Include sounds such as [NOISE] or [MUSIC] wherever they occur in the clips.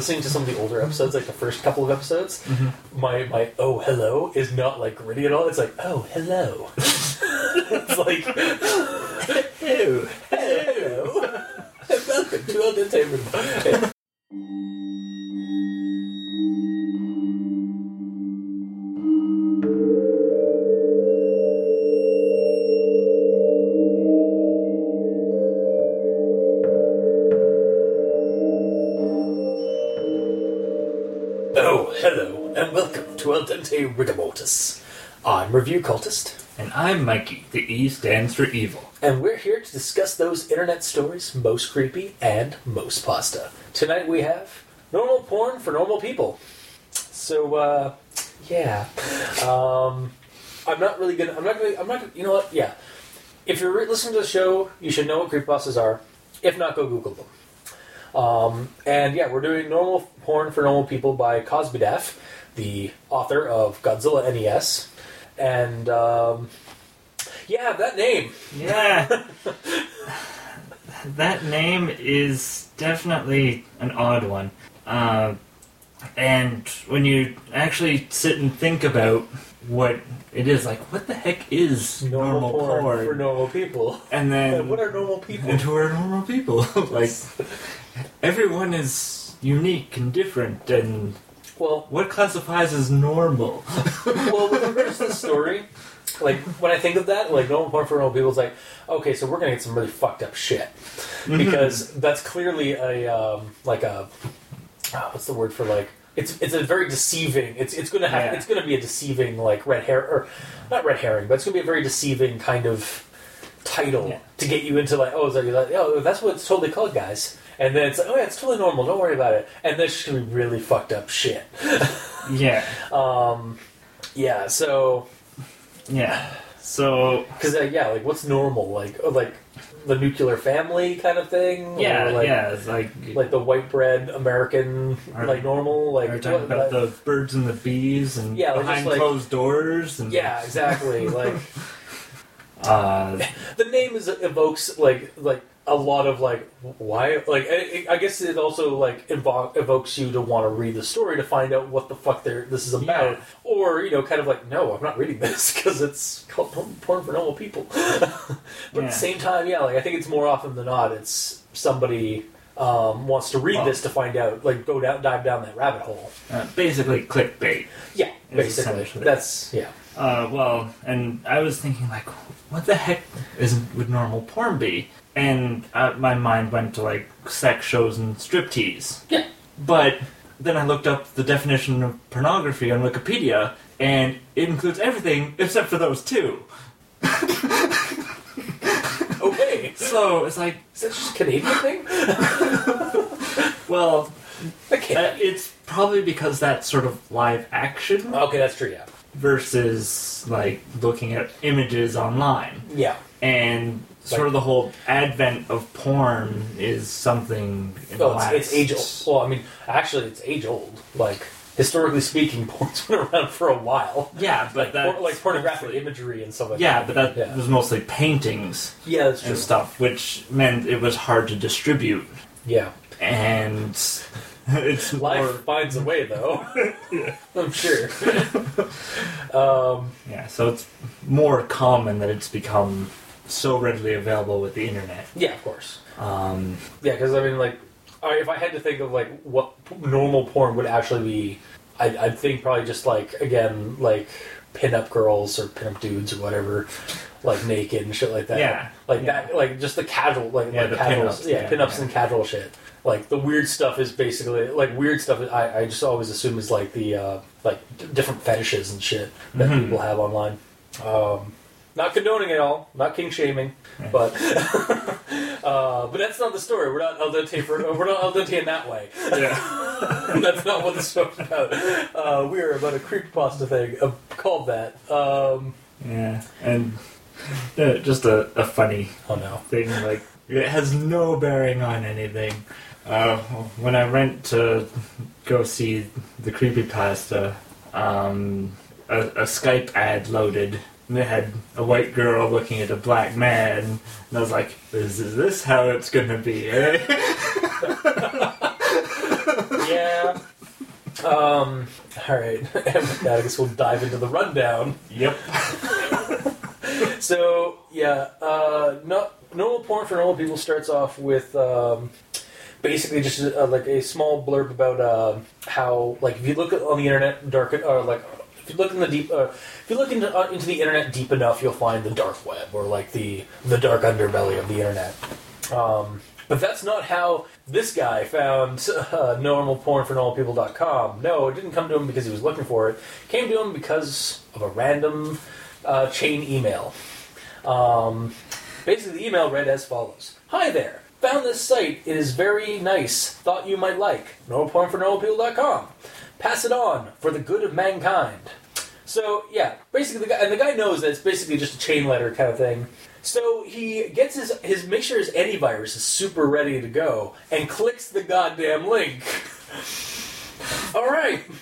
listening to some of the older episodes, like the first couple of episodes, mm-hmm. my my oh hello is not like gritty at all. It's like oh hello. [LAUGHS] it's like [LAUGHS] hello, hello. [LAUGHS] Welcome to Al 12th Rigamortis. I'm Review Cultist. And I'm Mikey. The E stands for evil. And we're here to discuss those internet stories most creepy and most pasta. Tonight we have normal porn for normal people. So, uh, yeah. Um, I'm not really gonna, I'm not gonna, I'm not gonna, you know what? Yeah. If you're listening to the show, you should know what creepypastas are. If not, go Google them. Um, and yeah, we're doing normal porn for normal people by Cosbydaf the author of Godzilla NES, and um, yeah, that name. Yeah. [LAUGHS] that name is definitely an odd one. Uh, and when you actually sit and think about what it is, like, what the heck is normal, porn? for normal people. and then, And what are normal people? and who are normal people? [LAUGHS] like, [LAUGHS] everyone is unique and different, and well, what classifies as normal? [LAUGHS] well, with regards to the story, like when I think of that, like normal porn for normal people is like, okay, so we're gonna get some really fucked up shit because that's clearly a um, like a ah, what's the word for like it's it's a very deceiving. It's it's gonna have Yeah. it's gonna be a deceiving like red hair or not red herring, but it's gonna be a very deceiving kind of title Yeah. to get you into like oh is that, like, oh that's what it's totally called guys. And then it's like, oh yeah, it's totally normal. Don't worry about it. And then just gonna be really fucked up shit. [LAUGHS] yeah. Um, yeah. So Yeah. So, Because uh, yeah, like what's normal? Like uh, like the nuclear family kind of thing. yeah, like, yeah, it's like, Like the white bread American, Or- like normal, like Are talking about like- the birds and the bees and Yeah, behind like- closed doors and yeah, exactly. like [LAUGHS] uh, [LAUGHS] the name is evokes like like a lot of like why like I, I guess it also like evo- evokes you to want to read the story to find out what the fuck there this is about, Yeah. or you know, kind of like no, I'm not reading this [LAUGHS] because it's called porn for normal people. [LAUGHS] but at the same time, yeah, like I think it's more often than not, it's somebody um, wants to read Well- this to find out, like go down, dive down that rabbit hole. uh, basically clickbait. Yeah, basically, that's yeah. Uh, well, and I was thinking like, what the heck is would normal porn be? And uh, my mind went to like sex shows and striptease. Yeah. But then I looked up the definition of pornography on Wikipedia, and it includes everything except for those two. [LAUGHS] Okay, So it's like, is that just a Canadian thing? [LAUGHS] well, Okay, Uh, it's probably because that's sort of live action okay, that's true. Yeah, versus like looking at images online. yeah. And sort of the whole advent of porn is something. In the Oh, last, it's, it's age old. Well, I mean, actually, it's age old. Like historically speaking, [LAUGHS] porn's been around for a while. Yeah, but that Por- like pornographic imagery and stuff like Yeah, that. but that yeah, was mostly paintings yeah, that's true. and stuff, which meant it was hard to distribute. Yeah, And [LAUGHS] it's life more, finds a way, though. [LAUGHS] I'm sure. um, yeah, so it's more common that it's become so readily available with the internet. yeah, of course. Um, Yeah, because I mean, like, I- if I had to think of like what p- normal porn would actually be, I'd, I'd think probably just like again like pinup girls or pinup dudes or whatever, like naked and shit like that. Yeah, like yeah. that, like just the casual, like, Yeah, like the casuals, pinups, yeah, yeah, pinups yeah. and casual shit. Like the weird stuff is basically like weird stuff. I, I just always assume is like the uh, like d- different fetishes and shit that Mhm. people have online. Um, not condoning it all, not king shaming, Yeah. but [LAUGHS] uh, but that's not the story. We're not al dente for we're not al dente in that way. yeah. [LAUGHS] that's not what the story's about. Uh, we are about a creepypasta thing uh, called that. Um, Yeah, and just a, a funny oh no. thing. Like it has no bearing on anything. Uh, when I went to go see the creepypasta, um, a, a Skype ad loaded. And it had a white girl looking at a black man, and I was like, "Is, is this how it's gonna be?" Eh? [LAUGHS] yeah. Um, all right. [LAUGHS] And with that, I guess we'll dive into the rundown. Yep. [LAUGHS] So yeah, uh, no, normal porn for normal people starts off with um, basically just uh, like a small blurb about uh, how like if you look on the internet dark or like if you look in the deep uh, if you look into uh, into the internet deep enough, you'll find the dark web or like the the dark underbelly of the internet. Um, but that's not how this guy found [LAUGHS] uh, normal porn for normal people.com. No, it didn't come to him because he was looking for it. It came to him because of a random uh, chain email. Um, basically, the email read as follows Hi there. Found this site. It is very nice. Thought you might like. NormalPornForNormalPeople.com. Pass it on for the good of mankind. So yeah, basically, the guy and the guy knows that it's basically just a chain letter kind of thing. So he gets his his make sure his antivirus is super ready to go and clicks the goddamn link. [LAUGHS] All right. [LAUGHS]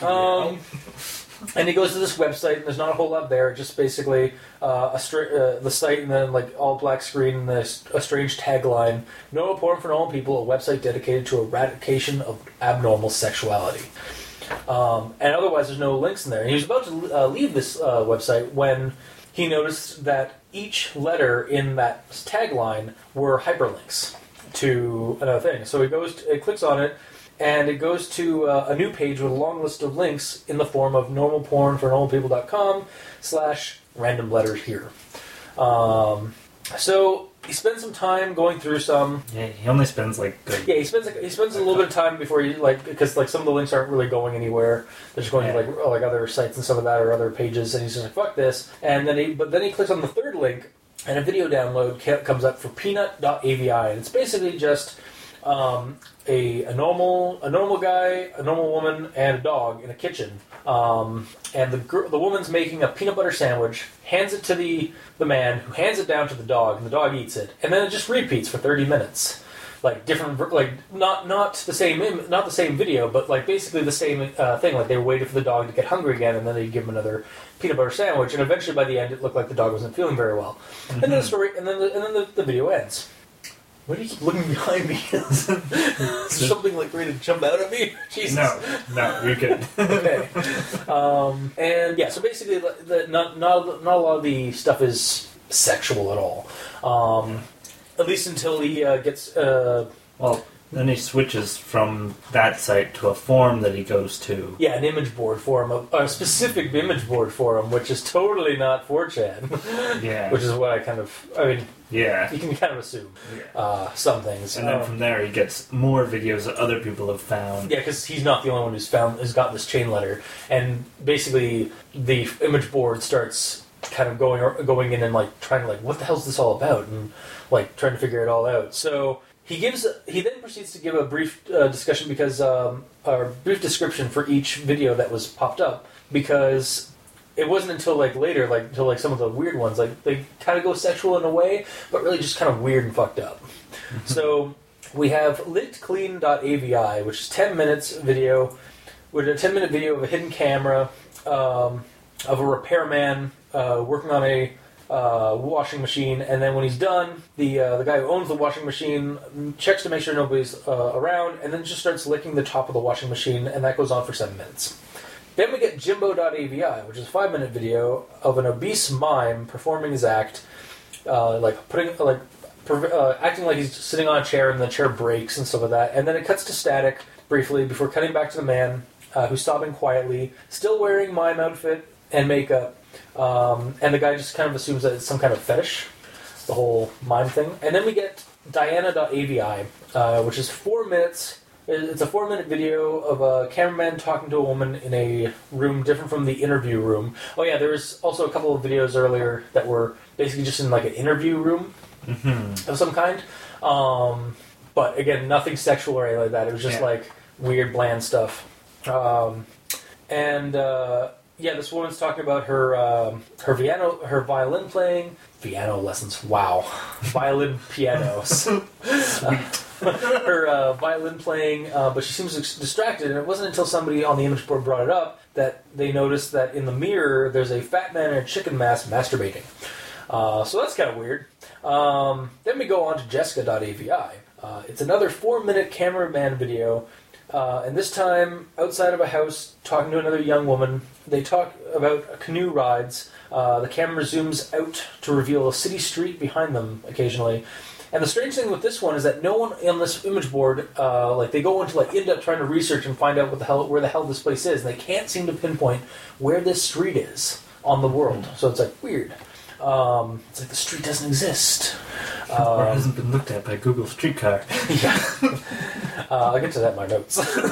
Um, and he goes to this website, and there's not a whole lot there. Just basically uh, a stra- uh, the site, and then like all black screen, and this, a strange tagline: "No porn for normal people." A website dedicated to eradication of abnormal sexuality. Um, and otherwise, there's no links in there. And he was about to uh, leave this uh, website when he noticed that each letter in that tagline were hyperlinks to another thing. So he goes, to, he clicks on it, and it goes to uh, a new page with a long list of links in the form of normal porn for normalpeople.com slash random letters here. Um, so he spends some time going through some. Yeah, he only spends like good. Yeah, he spends he spends a little bit of time before he like because like some of the links aren't really going anywhere. They're just going Yeah. to like like other sites and stuff like that or other pages, and he's just like fuck this. And then he but then he clicks on the third link, and a video download ca- comes up for Peanut.avi, and it's basically just um, a, a normal a normal guy, a normal woman, and a dog in a kitchen. Um, and the gr- the woman's making a peanut butter sandwich, hands it to the the man, who hands it down to the dog, and the dog eats it, and then it just repeats for thirty minutes, like different, like not not the same Im- not the same video, but like basically the same uh, thing. Like they waited for the dog to get hungry again, and then they give him another peanut butter sandwich, and eventually by the end, it looked like the dog wasn't feeling very well. And then the story, and then the, and then the, the video ends. Why do you keep looking behind me? [LAUGHS] Is something like ready to jump out at me? [LAUGHS] Jesus. No, no, you're good. [LAUGHS] okay. Um, and yeah, so basically, the, the, not, not not a lot of the stuff is sexual at all. Um, at least until he uh, gets. Uh, well, then he switches from that site to a form that he goes to. yeah, an image board forum, a, a specific image board forum, which is totally not 4chan, Yeah. which is what I kind of, I mean, yeah. you can kind of assume Yeah. uh, some things. And then Um, from there, he gets more videos that other people have found. Yeah, because he's not the only one who's found has got this chain letter, and basically the image board starts kind of going going in and like trying to like what the hell's this all about, and like trying to figure it all out. So he gives he then proceeds to give a brief uh, discussion because um, or brief description for each video that was popped up because. It wasn't until like later, like until like some of the weird ones, like they kind of go sexual in a way, but really just kind of weird and fucked up. so we have lidclean.avi, which is 10 minutes video, with a 10 minute video of a hidden camera um, of a repairman uh, working on a uh, washing machine, and then when he's done, the uh, the guy who owns the washing machine checks to make sure nobody's uh, around, and then just starts licking the top of the washing machine, and that goes on for seven minutes. Then we get Jimbo.avi, which is a five minute video of an obese mime performing his act, uh, like putting like uh, acting like he's sitting on a chair and the chair breaks and stuff like that. And then it cuts to static briefly before cutting back to the man uh, who's sobbing quietly, still wearing mime outfit and makeup. Um, and the guy just kind of assumes that it's some kind of fetish, the whole mime thing. And then we get Diana.avi, uh, which is four minutes. It's a four minute video of a cameraman talking to a woman in a room different from the interview room. Oh, yeah, there was also a couple of videos earlier that were basically just in like an interview room hmm of some kind. Um, but again, nothing sexual or anything like that. It was just Yeah. like weird, bland stuff. Um, and uh, yeah, this woman's talking about her um, her piano, her violin playing, piano lessons. Wow, [LAUGHS] violin pianos. [LAUGHS] [LAUGHS] her uh, violin playing, uh, but she seems dis- distracted. And it wasn't until somebody on the image board brought it up that they noticed that in the mirror there's a fat man in a chicken mask masturbating. Uh, so that's kind of weird. Um, then we go on to Jessica.avi. Uh, it's another four minute cameraman video Uh, and this time, outside of a house, talking to another young woman, they talk about canoe rides. Uh, the camera zooms out to reveal a city street behind them occasionally. And the strange thing with this one is that no one on this image board, uh, like they go into like end up trying to research and find out what the hell where the hell this place is, and they can't seem to pinpoint where this street is on the world. So it's like weird. Um, it's like the street doesn't exist. or Um, hasn't been looked at by Google Streetcar. [LAUGHS] yeah. uh, I'll get to that in my notes. [LAUGHS]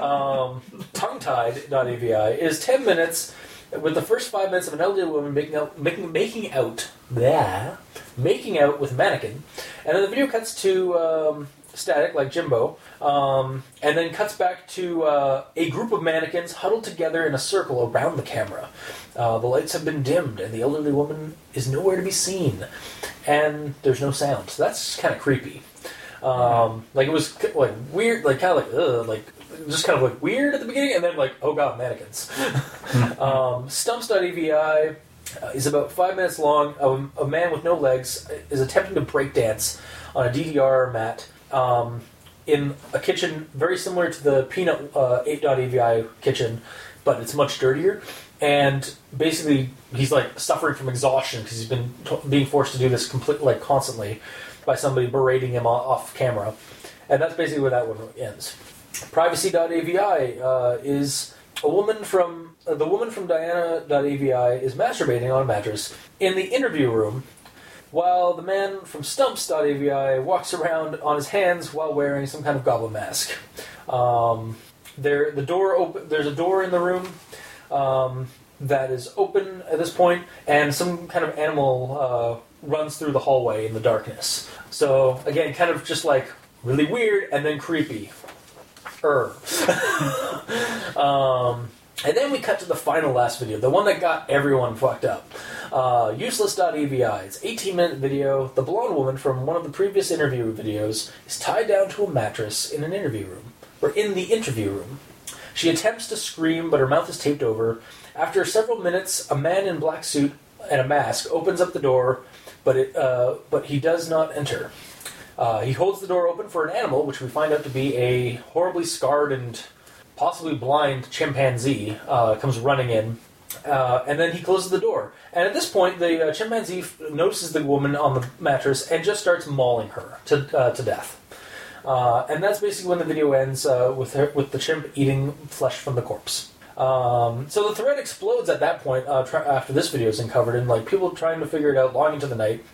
um, tonguetied.avi is 10 minutes with the first five minutes of an elderly woman making out, making, making out, yeah, making out with a mannequin. And then the video cuts to um, static, like Jimbo, um, and then cuts back to uh, a group of mannequins huddled together in a circle around the camera. Uh, the lights have been dimmed, and the elderly woman is nowhere to be seen. And there's no sound. So that's kind of creepy. Um, like it was like weird, like kind of like ugh, like just kind of like weird at the beginning, and then like oh god, mannequins. [LAUGHS] [LAUGHS] um, uh, is about five minutes long. A, a man with no legs is attempting to break dance on a DDR mat um, in a kitchen very similar to the Peanut uh, 8.avi kitchen, but it's much dirtier. And basically, he's like suffering from exhaustion because he's been t- being forced to do this complete like constantly by somebody berating him off camera, and that's basically where that one ends. Privacy.avi uh, is a woman from uh, the woman from Diana.avi is masturbating on a mattress in the interview room, while the man from Stumps.avi walks around on his hands while wearing some kind of goblin mask. Um, there, the door open. There's a door in the room um, that is open at this point, and some kind of animal uh, runs through the hallway in the darkness. So again, kind of just like really weird and then creepy. Er. [LAUGHS] um, and then we cut to the final last video, the one that got everyone fucked up. Uh, useless.avi. It's 18 minute video. The blonde woman from one of the previous interview videos is tied down to a mattress in an interview room, or in the interview room. She attempts to scream, but her mouth is taped over. After several minutes, a man in black suit and a mask opens up the door, but it, uh, but he does not enter. Uh, he holds the door open for an animal, which we find out to be a horribly scarred and possibly blind chimpanzee. Uh, comes running in, uh, and then he closes the door. And at this point, the uh, chimpanzee f- notices the woman on the mattress and just starts mauling her to uh, to death. Uh, and that's basically when the video ends with her, with the chimp eating flesh from the corpse. Um, so the thread explodes at that point uh, try, after this video is uncovered, and like people trying to figure it out long into the night.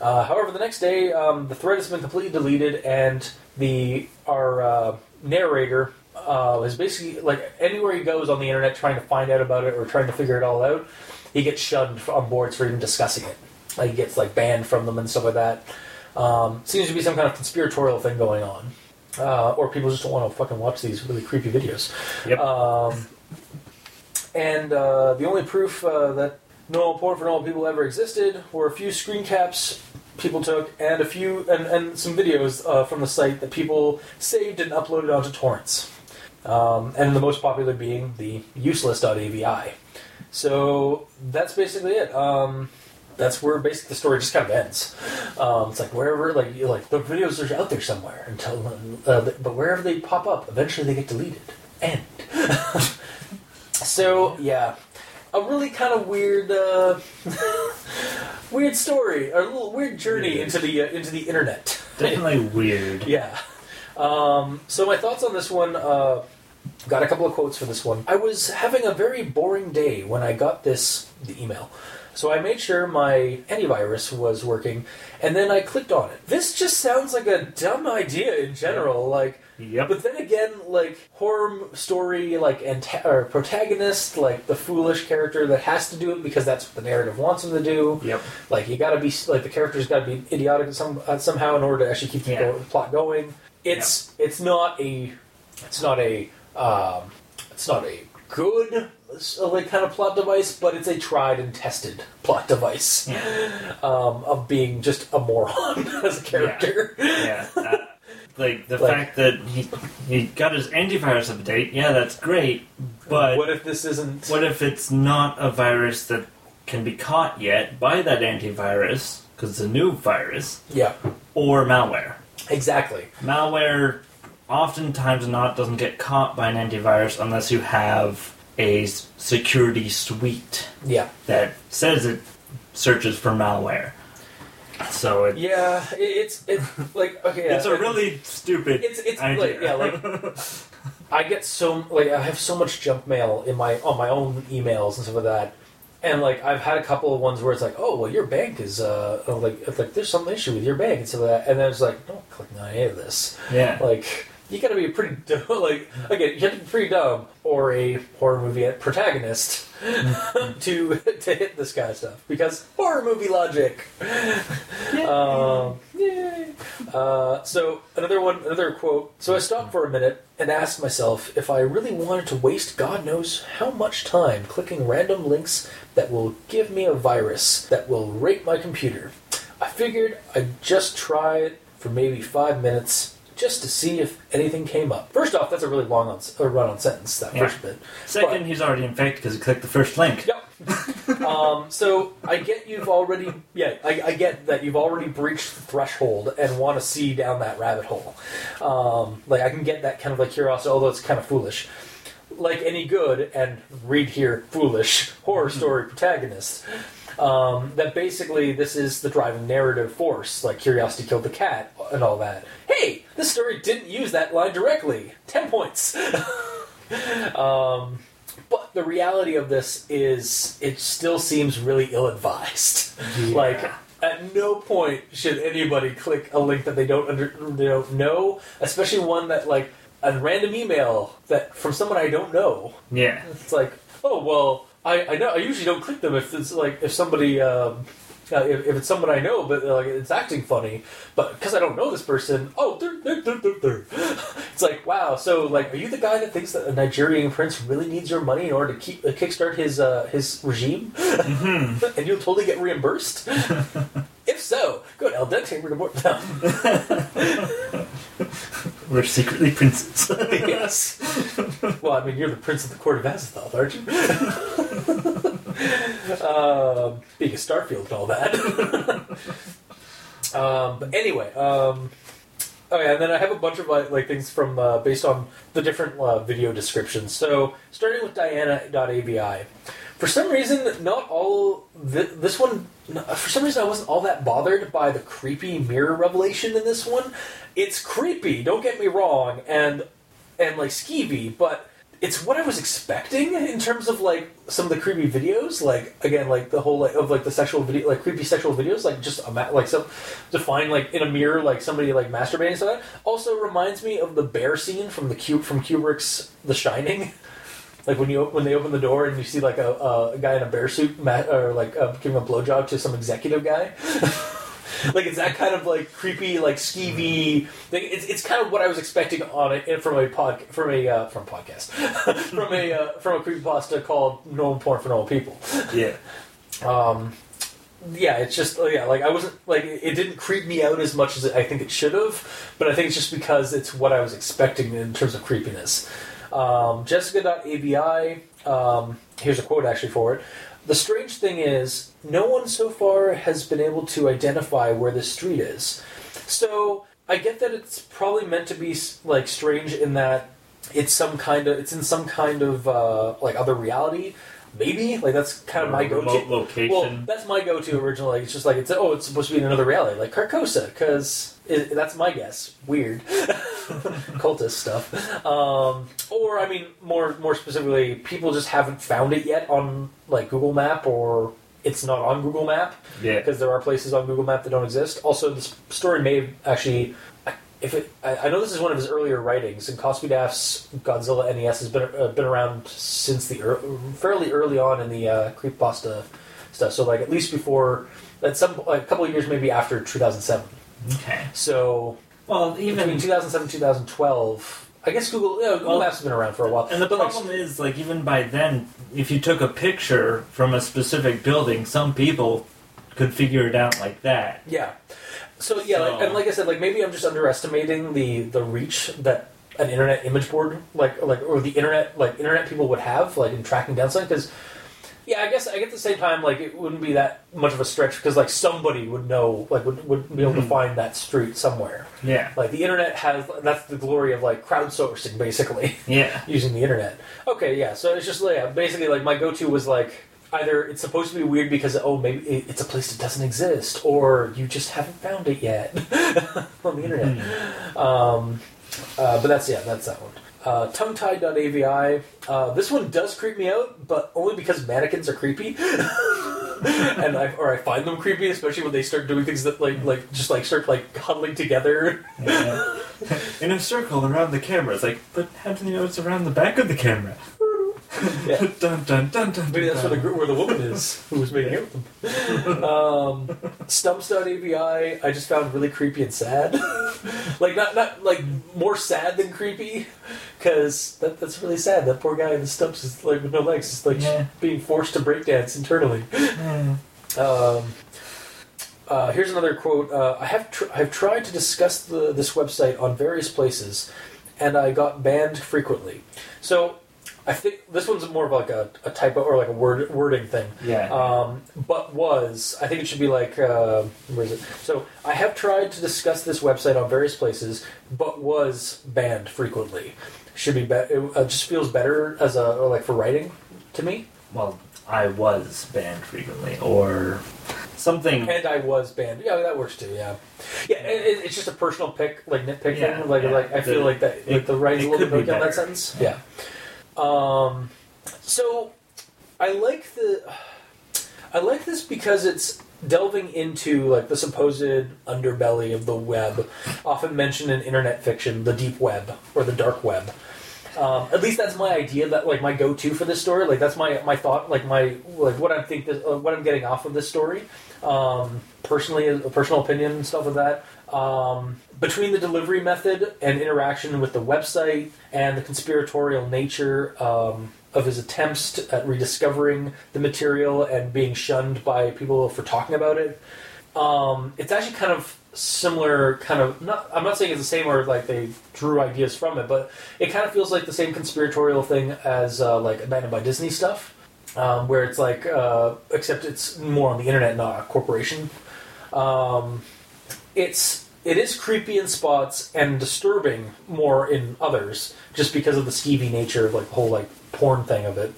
Uh, however, the next day, um, the thread has been completely deleted, and the our uh, narrator uh, is basically like anywhere he goes on the internet trying to find out about it or trying to figure it all out, he gets shunned on boards for even discussing it. Like he gets like banned from them and stuff like that. Um, seems to be some kind of conspiratorial thing going on, uh, or people just don't want to fucking watch these really creepy videos. Yep. Um, and uh, the only proof uh, that normal porn for normal people ever existed were a few screen caps people took and a few and, and some videos uh, from the site that people saved and uploaded onto torrents. Um, and the most popular being the useless.avi. So that's basically it. Um, that's where basically the story just kind of ends. Um, it's like wherever, like like the videos are out there somewhere until, uh, but wherever they pop up, eventually they get deleted. End. [LAUGHS] so yeah, a really kind of weird, uh, [LAUGHS] weird story, a little weird journey Yeah. into the uh, into the internet. Definitely weird. [LAUGHS] Yeah. Um, so my thoughts on this one. Uh, got a couple of quotes for this one. I was having a very boring day when I got this the email. So I made sure my antivirus was working, and then I clicked on it. This just sounds like a dumb idea in general. Like, Yep. but then again, like horror story, like anta- or protagonist, like the foolish character that has to do it because that's what the narrative wants him to do. Yep. Like you got to be like the character's got to be idiotic some, uh, somehow in order to actually keep the Yeah. go- plot going. It's it's not a it's not a um, it's not a good uh, like kind of plot device, but it's a tried and tested plot device Yeah. [LAUGHS] um, of being just a moron [LAUGHS] as a character. yeah. Uh, [LAUGHS] like the Like- fact that he he got his antivirus update, yeah, that's great. But what if this isn't? what if it's not a virus that can be caught yet by that antivirus because it's a new virus Yeah, or malware? exactly. Malware oftentimes not doesn't get caught by an antivirus unless you have a s- security suite Yeah. that says it searches for malware. So it, Yeah, it, it's it's like okay. Yeah, it's a it- really stupid. It's it's idea. like yeah, like [LAUGHS] I get so like I have so much junk mail in my on my own emails and stuff like that, and like I've had a couple of ones where it's like, oh well, your bank is uh like it's like there's some issue with your bank and stuff like that, and then it's like don't click on any of this. yeah. Like you got to be a pretty [LAUGHS] dumb, like again you have to be pretty dumb or a horror movie protagonist [LAUGHS] to [LAUGHS] to hit this kind of stuff because horror movie logic. Um, yay. Uh, so another one, another quote. So I stopped for a minute and asked myself if I really wanted to waste God knows how much time clicking random links that will give me a virus that will rape my computer. I figured I'd just try it for maybe five minutes just to see if anything came up. First off, that's a really long on, uh, run-on sentence. That Yeah. first bit. Second, he's already infected because he clicked the first link. Yep. [LAUGHS] um, so I get you've already, yeah, I, I get that you've already breached the threshold and want to see down that rabbit hole. Um, like I can get that kind of like curiosity, although it's kind of foolish. Like any good and read here foolish horror [LAUGHS] story protagonist. Um, that basically this is the driving narrative force, like curiosity killed the cat and all that. Hey, this story didn't use that line directly. Ten points. [LAUGHS] um, but the reality of this is, it still seems really ill-advised. Like, at no point should anybody click a link that they don't under, they don't know, especially one that like a random email that from someone I don't know. Yeah. It's like, oh well, I, I know I usually don't click them if it's like if somebody um, uh, if, if it's someone I know, but like it's acting funny, but because I don't know this person, oh, [LAUGHS] it's like wow. So like, are you the guy that thinks that a Nigerian prince really needs your money in order to keep uh, kickstart his uh, his regime, [LAUGHS] and you'll totally get reimbursed? [LAUGHS] if so, go to Al Dente report them. We're secretly princes. yes. Well, I mean, you're the prince of the court of Azathoth, aren't you? Um, being a Starfield and all that. [LAUGHS] um, but anyway, um, oh yeah, and then I have a bunch of like, like things from uh, based on the different uh, video descriptions. So starting with Diana.avi. For some reason, not all th- this one. For some reason, I wasn't all that bothered by the creepy mirror revelation in this one. It's creepy. Don't get me wrong, and and like skeevy, but it's what I was expecting in terms of like some of the creepy videos. Like again, like the whole like of like the sexual video, like creepy sexual videos, like just a ma- like some to find like in a mirror, like somebody like masturbating like that. Also reminds me of the bear scene from the cube from Kubrick's The Shining. [LAUGHS] Like when you when they open the door and you see like a, a guy in a bear suit, ma- or like uh, giving a blowjob to some executive guy. [LAUGHS] [LAUGHS] like it's that kind of like creepy, like skeevy thing. It's, it's kind of what I was expecting on it from a pod from a uh, from podcast [LAUGHS] from a uh, from a creepypasta called "Normal Porn for Normal People." yeah. [LAUGHS] Um, yeah, it's just yeah, like I wasn't like it didn't creep me out as much as I think it should have, but I think it's just because it's what I was expecting in terms of creepiness. Um, Jessica.avi, um, here's a quote actually for it. The strange thing is, no one so far has been able to identify where the street is. So I get that it's probably meant to be like strange in that it's some kind of it's in some kind of uh, like other reality. Maybe like that's kind of my go-to. location. Well, that's my go-to originally. Like, it's just like it's oh, it's supposed to be in another reality, like Carcosa, because that's my guess. Weird, [LAUGHS] [LAUGHS] cultist stuff. Um, or I mean, more more specifically, people just haven't found it yet on like Google Map, or it's not on Google Map yeah. because there are places on Google Map that don't exist. Also, this story may have actually. If it, I, I know this is one of his earlier writings, and Cosbydaf's Godzilla NES has been uh, been around since the ear fairly early on in the uh, creepypasta stuff. So like at least before, at some like, a couple of years maybe after 2007. Okay. So Well, between even 2007 2012, I guess Google yeah, Google Well, Maps has been around for a while. and the But, like, problem is, like, even by then, if you took a picture from a specific building, some people could figure it out like that. Yeah. So yeah, like, and like I said, like maybe I'm just underestimating the the reach that an internet image board like like or the internet like internet people would have like in tracking down something because Yeah, I guess I get the same time like it wouldn't be that much of a stretch because like somebody would know like would, would be able to Mhm. find that street somewhere. Yeah. Like the internet has that's the glory of like crowdsourcing basically Yeah. [LAUGHS] using the internet. Okay, yeah. So it's just yeah, basically like my go-to was like either it's supposed to be weird because oh maybe it- it's a place that doesn't exist or you just haven't found it yet [LAUGHS] on the internet. Um, uh, but that's yeah, that's that one. Uh, tonguetied.avi. Uh, this one does creep me out, but only because mannequins are creepy, [LAUGHS] and I or I find them creepy, especially when they start doing things that like like just like start like huddling together. Yeah. [LAUGHS] In a circle around the camera. It's like, but how do you know it's around the back of the camera? Yeah. [LAUGHS] dun dun dun dun. Maybe that's where the where the woman is who was making out with them. Um, Stumps.avi, I just found really creepy and sad. [LAUGHS] like not not like more sad than creepy, because that, that's really sad. That poor guy in the stumps is like with no legs, is like Yeah. being forced to breakdance internally. Yeah. Um, uh, here's another quote. Uh, I have tr- I've tried to discuss the, this website on various places, and I got banned frequently. So I think this one's more of like a, a typo or like a word wording thing. Yeah. Um, but was I think it should be like uh, where is it? So I have tried to discuss this website on various places, but was banned frequently. Should be better. It uh, just feels better as a or like for writing to me. well, I was banned frequently, or something. And I was banned. Yeah, that works too. Yeah, yeah. It, it- it's just a personal pick, like nitpick Yeah, thing. Like, yeah. like I feel The- like that. Like the writing a little bit on that sentence. Yeah. Um. So, I like the. I like this because it's delving into like the supposed underbelly of the web, often mentioned in internet fiction, the deep web or the dark web. Um, at least that's my idea. That like my go-to for this story. Like that's my my thought. Like my like what I think this, uh, what I'm getting off of this story. Um, personally, a personal opinion and stuff like that. Um, between the delivery method and interaction with the website and the conspiratorial nature um, of his attempts to, at rediscovering the material and being shunned by people for talking about it, um, it's actually kind of similar. Kind of not. I'm not saying it's the same or like they drew ideas from it, but it kind of feels like the same conspiratorial thing as uh, like Abandoned by Disney stuff, um, where it's like, uh, except it's more on the internet, not a corporation. Um, it's it is creepy in spots and disturbing more in others, just because of the skeevy nature of like the whole like porn thing of it.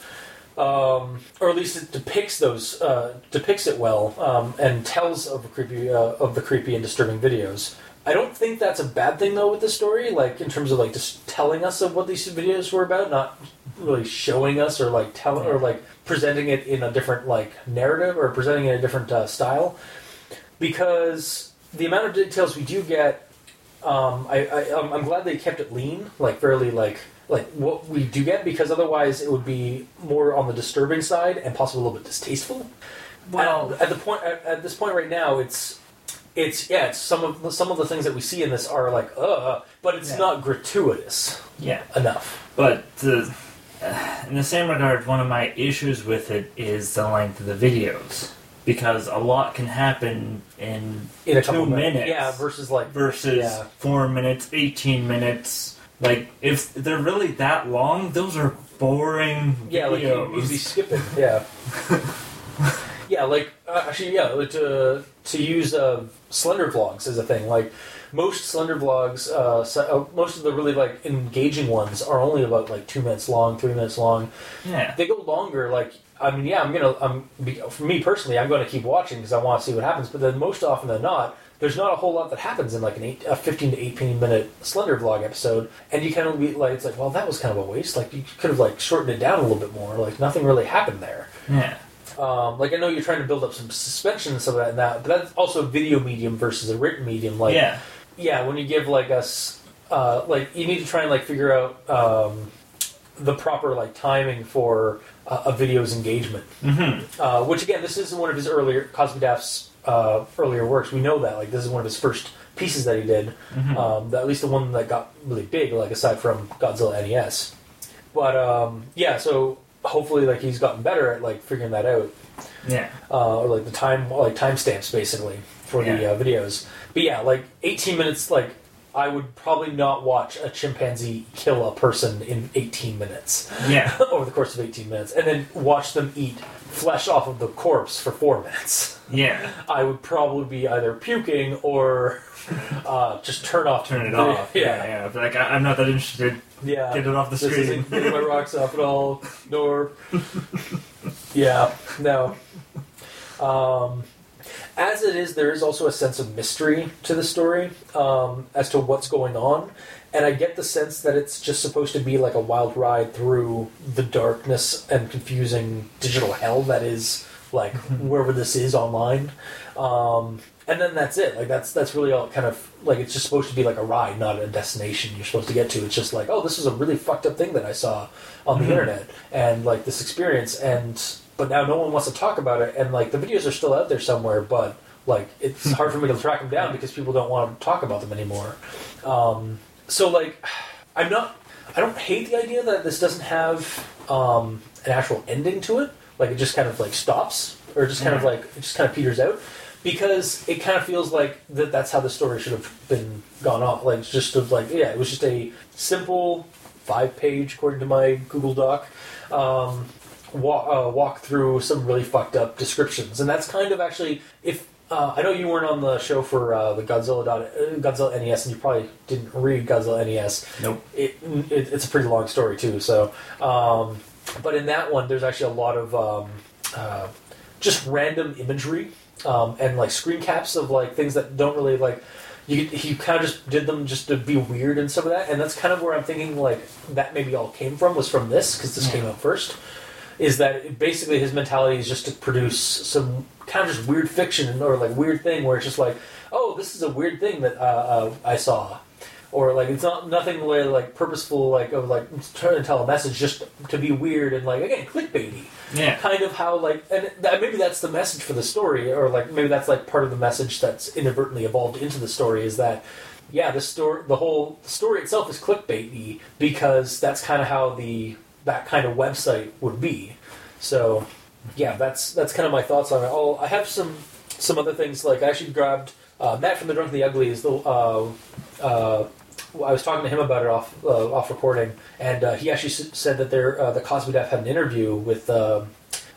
Um, or at least it depicts those uh, depicts it well um, and tells of a creepy uh, of the creepy and disturbing videos. I don't think that's a bad thing though with the story, like in terms of like just telling us of what these videos were about, not really showing us or like telling or like presenting it in a different like narrative or presenting it in a different uh, style because the amount of details we do get, um, I, I I'm, glad they kept it lean, like fairly like like what we do get, because otherwise it would be more on the disturbing side and possibly a little bit distasteful. Well- at, at the point at, at this point right now, it's it's yeah, it's some of the, some of the things that we see in this are like uh, but it's Yeah. not gratuitous Yeah. enough. But the, uh, in the same regard, one of my issues with it is the length of the videos. Because a lot can happen in, In a two couple minutes. yeah, versus like versus Yeah. four minutes, 18 minutes. Like, if they're really that long, those are boring Yeah, like you, videos. you'd be skipping. Yeah. [LAUGHS] yeah, like uh, actually, yeah. like, To to use uh, Slender vlogs as a thing, like most Slender vlogs, uh, so, uh, most of the really like engaging ones are only about like two minutes long, three minutes long. yeah. They go longer. Like I mean, yeah, I'm gonna. I'm for me personally, I'm going to keep watching because I want to see what happens. But then most often than not. There's not a whole lot that happens in like an eight, a 15 to 18 minute Slender vlog episode, and you kind of be like, it's like, well, that was kind of a waste. Like you could have like shortened it down a little bit more. Like nothing really happened there. Yeah. Um, like I know you're trying to build up some suspension and stuff like that, and that, but that's also video medium versus a written medium. Like, yeah. yeah, when you give like us, uh, like you need to try and like figure out um, the proper like timing for uh, a video's engagement. hmm Uh, which again, this is one of his earlier Cosbydaf's uh, earlier works. We know that like this is one of his first pieces that he did. Mhm. Um, that, at least the one that got really big, like aside from Godzilla NES. But um, yeah, so hopefully like he's gotten better at like figuring that out, Yeah. uh, or like the time like timestamps basically for the Yeah. uh, videos. But yeah, like 18 minutes, like. I would probably not watch a chimpanzee kill a person in 18 minutes Yeah. [LAUGHS] over the course of 18 minutes, and then watch them eat flesh off of the corpse for four minutes. Yeah. [LAUGHS] I would probably be either puking or [LAUGHS] uh, just turn off. Turn it the- off. Yeah, Yeah, yeah. Like I, I'm not that interested. yeah. Get it off the This screen. isn't getting my rocks off at all. Nor, yeah, no. Um, as it is, there is also a sense of mystery to the story um, as to what's going on, and I get the sense that it's just supposed to be like a wild ride through the darkness and confusing digital hell that is like wherever this is online. Um, and then that's it. Like that's that's really all kind of like it's just supposed to be like a ride, not a destination you're supposed to get to. It's just like, oh, this is a really fucked up thing that I saw on the Mhm. internet, and like this experience, and but now no one wants to talk about it, and like the videos are still out there somewhere, but like it's [LAUGHS] hard for me to track them down because people don't want to talk about them anymore. Um, so like, I'm not. I don't hate the idea that this doesn't have um, an actual ending to it. Like it just kind of like stops, or just kind of Mhm. like it just kind of peters out, because it kind of feels like that. That's how the story should have been gone off. Like it's just of like yeah, it was just a simple five page, according to my Google Doc, um, walk, uh, walk through some really fucked up descriptions, and that's kind of actually if. Uh, I know you weren't on the show for uh, the Godzilla dot, uh, Godzilla NES, and you probably didn't read Godzilla NES Nope. it, it it's a pretty long story too. So, um, but in that one, there's actually a lot of um, uh, just random imagery um, and like screen caps of like things that don't really like. You he kind of just did them just to be weird and some of that, and that's kind of where I'm thinking like that maybe all came from was from this because this Yeah. came out first. Is that basically his mentality is just to produce some kind of just weird fiction or like weird thing where it's just like, oh, this is a weird thing that uh, uh, I saw, or like it's not nothing really like purposeful like of like trying to tell a message just to be weird and like again clickbaity Yeah. kind of how like and that, maybe that's the message for the story or like maybe that's like part of the message that's inadvertently evolved into the story is that yeah the story the whole the story itself is clickbaity because that's kind of how the that kind of website would be so yeah that's that's kind of my thoughts on it oh i have some some other things like i actually grabbed uh, matt from the drunk and the ugly is the uh, uh, I was talking to him about it off uh, off recording, and uh, he actually s- said that there uh, the Cosbydaf had an interview with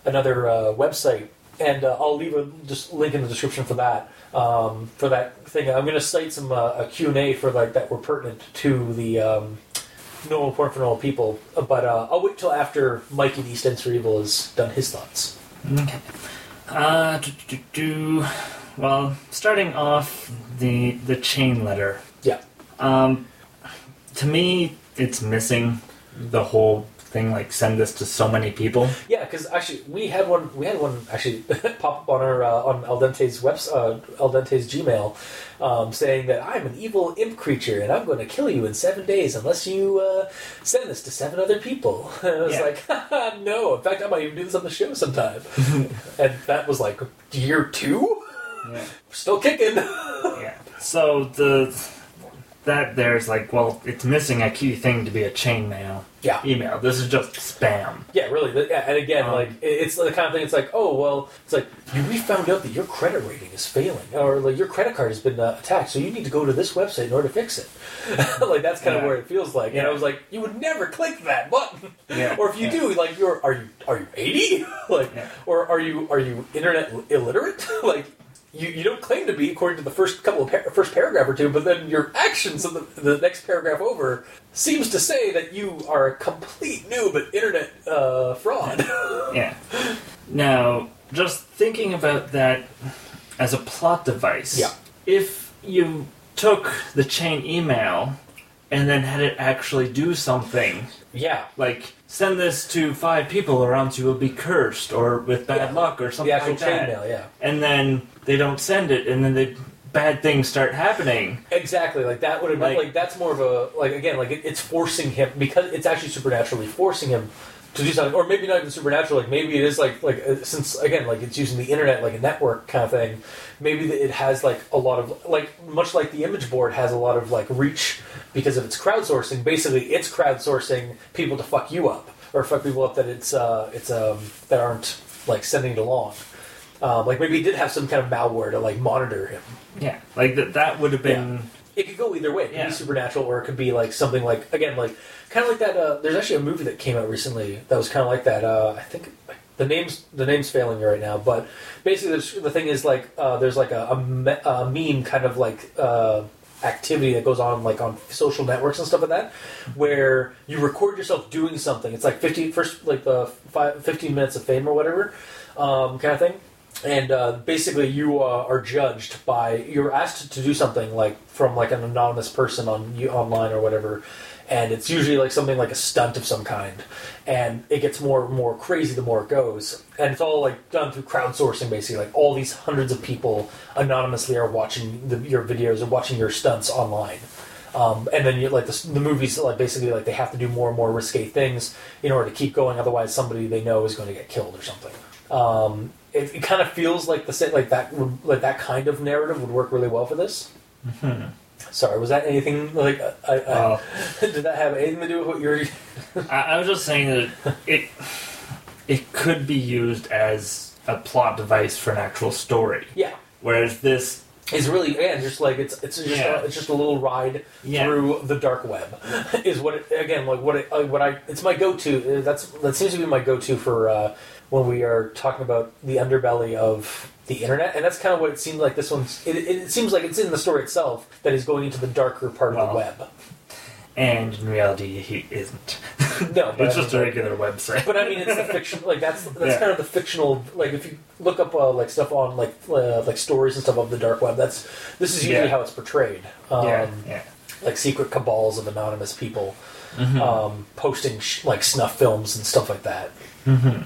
another website, and I'll leave a just link in the description for that um, for that thing. I'm going to cite some uh, a Q and A for like that were pertinent to the um, normal porn for normal people, but uh, I'll wait till after Mikey in East Evil has done his thoughts. Okay. Uh, do, do, do. Well, starting off the the chain letter. Yeah. Um, to me, it's missing the whole thing. Like, send this to so many people. Yeah, because actually we had one. We had one actually [LAUGHS] pop up on our uh, on Al Dente's webs uh, Al Dente's Gmail, um, saying that I'm an evil imp creature and I'm going to kill you in seven days unless you uh, send this to seven other people. [LAUGHS] And I was Yeah. like, [LAUGHS] no. In fact, I might even do this on the show sometime. and that was like year two. Yeah. Still kicking. yeah. So the that there's like, well, it's missing a key thing to be a chainmail Yeah. email. This is just spam. Yeah, really. And again, Um, like it's the kind of thing. It's like, oh well, it's like you we found out that your credit rating is failing, or like your credit card has been uh, attacked, so you need to go to this website in order to fix it. [LAUGHS] like that's kind of Yeah. where it feels like. And I was like, you would never click that button, Yeah. [LAUGHS] or if you Yeah. do, like you're are you are you eighty, [LAUGHS] like, Yeah. or are you are you internet illiterate, like. You, you don't claim to be according to the first couple of par- first paragraph or two, but then your actions in the, the next paragraph over seems to say that you are a complete noob at internet uh, fraud. [LAUGHS] Yeah. Now, just thinking about that as a plot device. Yeah. If you took the chain email and then had it actually do something, yeah, like send this to five people around you will be cursed or with bad Yeah. luck or something the actual like that. chainmail, yeah. And then they don't send it and then they bad things start happening. Exactly, like that would have been Like- like that's more of a like again like it, it's forcing him because it's actually supernaturally forcing him to do something, or maybe not even supernatural. Like maybe it is like like uh, since again like it's using the internet like a network kind of thing. Maybe it has like a lot of like much like the image board has a lot of like reach because of its crowdsourcing. Basically, it's crowdsourcing people to fuck you up or fuck people up that it's uh it's um that aren't like sending it along. Um, like maybe he did have some kind of malware to like monitor him. Yeah. Like that that would have been It could go either way. It could Yeah. be supernatural, or it could be like something like again, like kind of like that. Uh, there's actually a movie that came out recently that was kind of like that. Uh, I think the name's the name's failing me right now, but basically the, thing is like uh, there's like a, a, me- a meme kind of like uh, activity that goes on like on social networks and stuff like that, where you record yourself doing something. It's like 15 first like the five, 15 minutes of fame or whatever um, kind of thing. And uh, basically, you uh, are judged by you're asked to do something like from like an anonymous person on you online or whatever, and it's usually like something like a stunt of some kind, and it gets more and more crazy the more it goes, and it's all like done through crowdsourcing basically. Like all these hundreds of people anonymously are watching the, your videos and watching your stunts online. Um, and then you like the, the movies like basically like they have to do more and more risque things in order to keep going. Otherwise somebody they know is going to get killed or something. Um, it, it kind of feels like the like that like that kind of narrative would work really well for this sorry was that anything like I, I, Well, oh. [LAUGHS] did that have anything to do with what you're [LAUGHS] I, I was just saying that it it could be used as a plot device for an actual story, yeah. Whereas this it's really yeah just like it's it's just Yeah. a, it's just a little ride Yeah. through the dark web [LAUGHS] is what it, again like what it, uh, what I it's my go to that's that seems to be my go to for uh, when we are talking about the underbelly of the internet and that's kind of what it seems like this one's it, it seems like it's in the story itself that is going into the darker part of the web and in reality he isn't. [LAUGHS] no but it's just a regular website. But I mean, it's the fiction. Like that's that's Yeah. kind of the fictional. Like if you look up uh, like stuff on like uh, like stories and stuff of the dark web, that's this is usually Yeah. how it's portrayed. Um, yeah, yeah. Like secret cabals of anonymous people Mhm. um, posting sh- like snuff films and stuff like that. hmm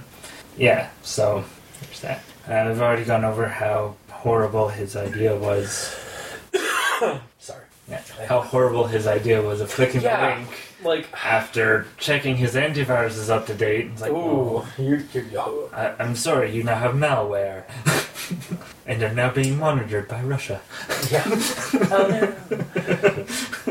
Yeah, so there's that. Uh, we've already gone over how horrible his idea was. [COUGHS] Sorry. How horrible his idea was of clicking Yeah. the link Like, after checking his antivirus is up to date. It's like, ooh, oh, you're, you're, yo- I, I'm sorry, you now have malware. [LAUGHS] and are now being monitored by Russia. yeah. [LAUGHS] oh, no.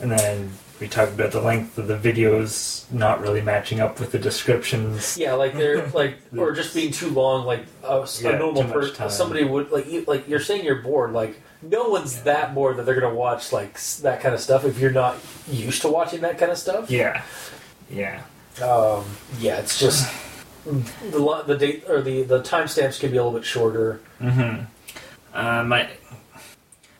And then we talked about the length of the videos not really matching up with the descriptions. Yeah, like they're [LAUGHS] like, or just being too long. Like a, Yeah, normal person, somebody would like, you, like you're saying you're bored. Like no one's that bored that they're gonna watch like that kind of stuff if you're not used to watching that kind of stuff. Yeah. Yeah. Um, yeah, it's just [SIGHS] the the date or the the timestamps can be a little bit shorter. hmm Uh, my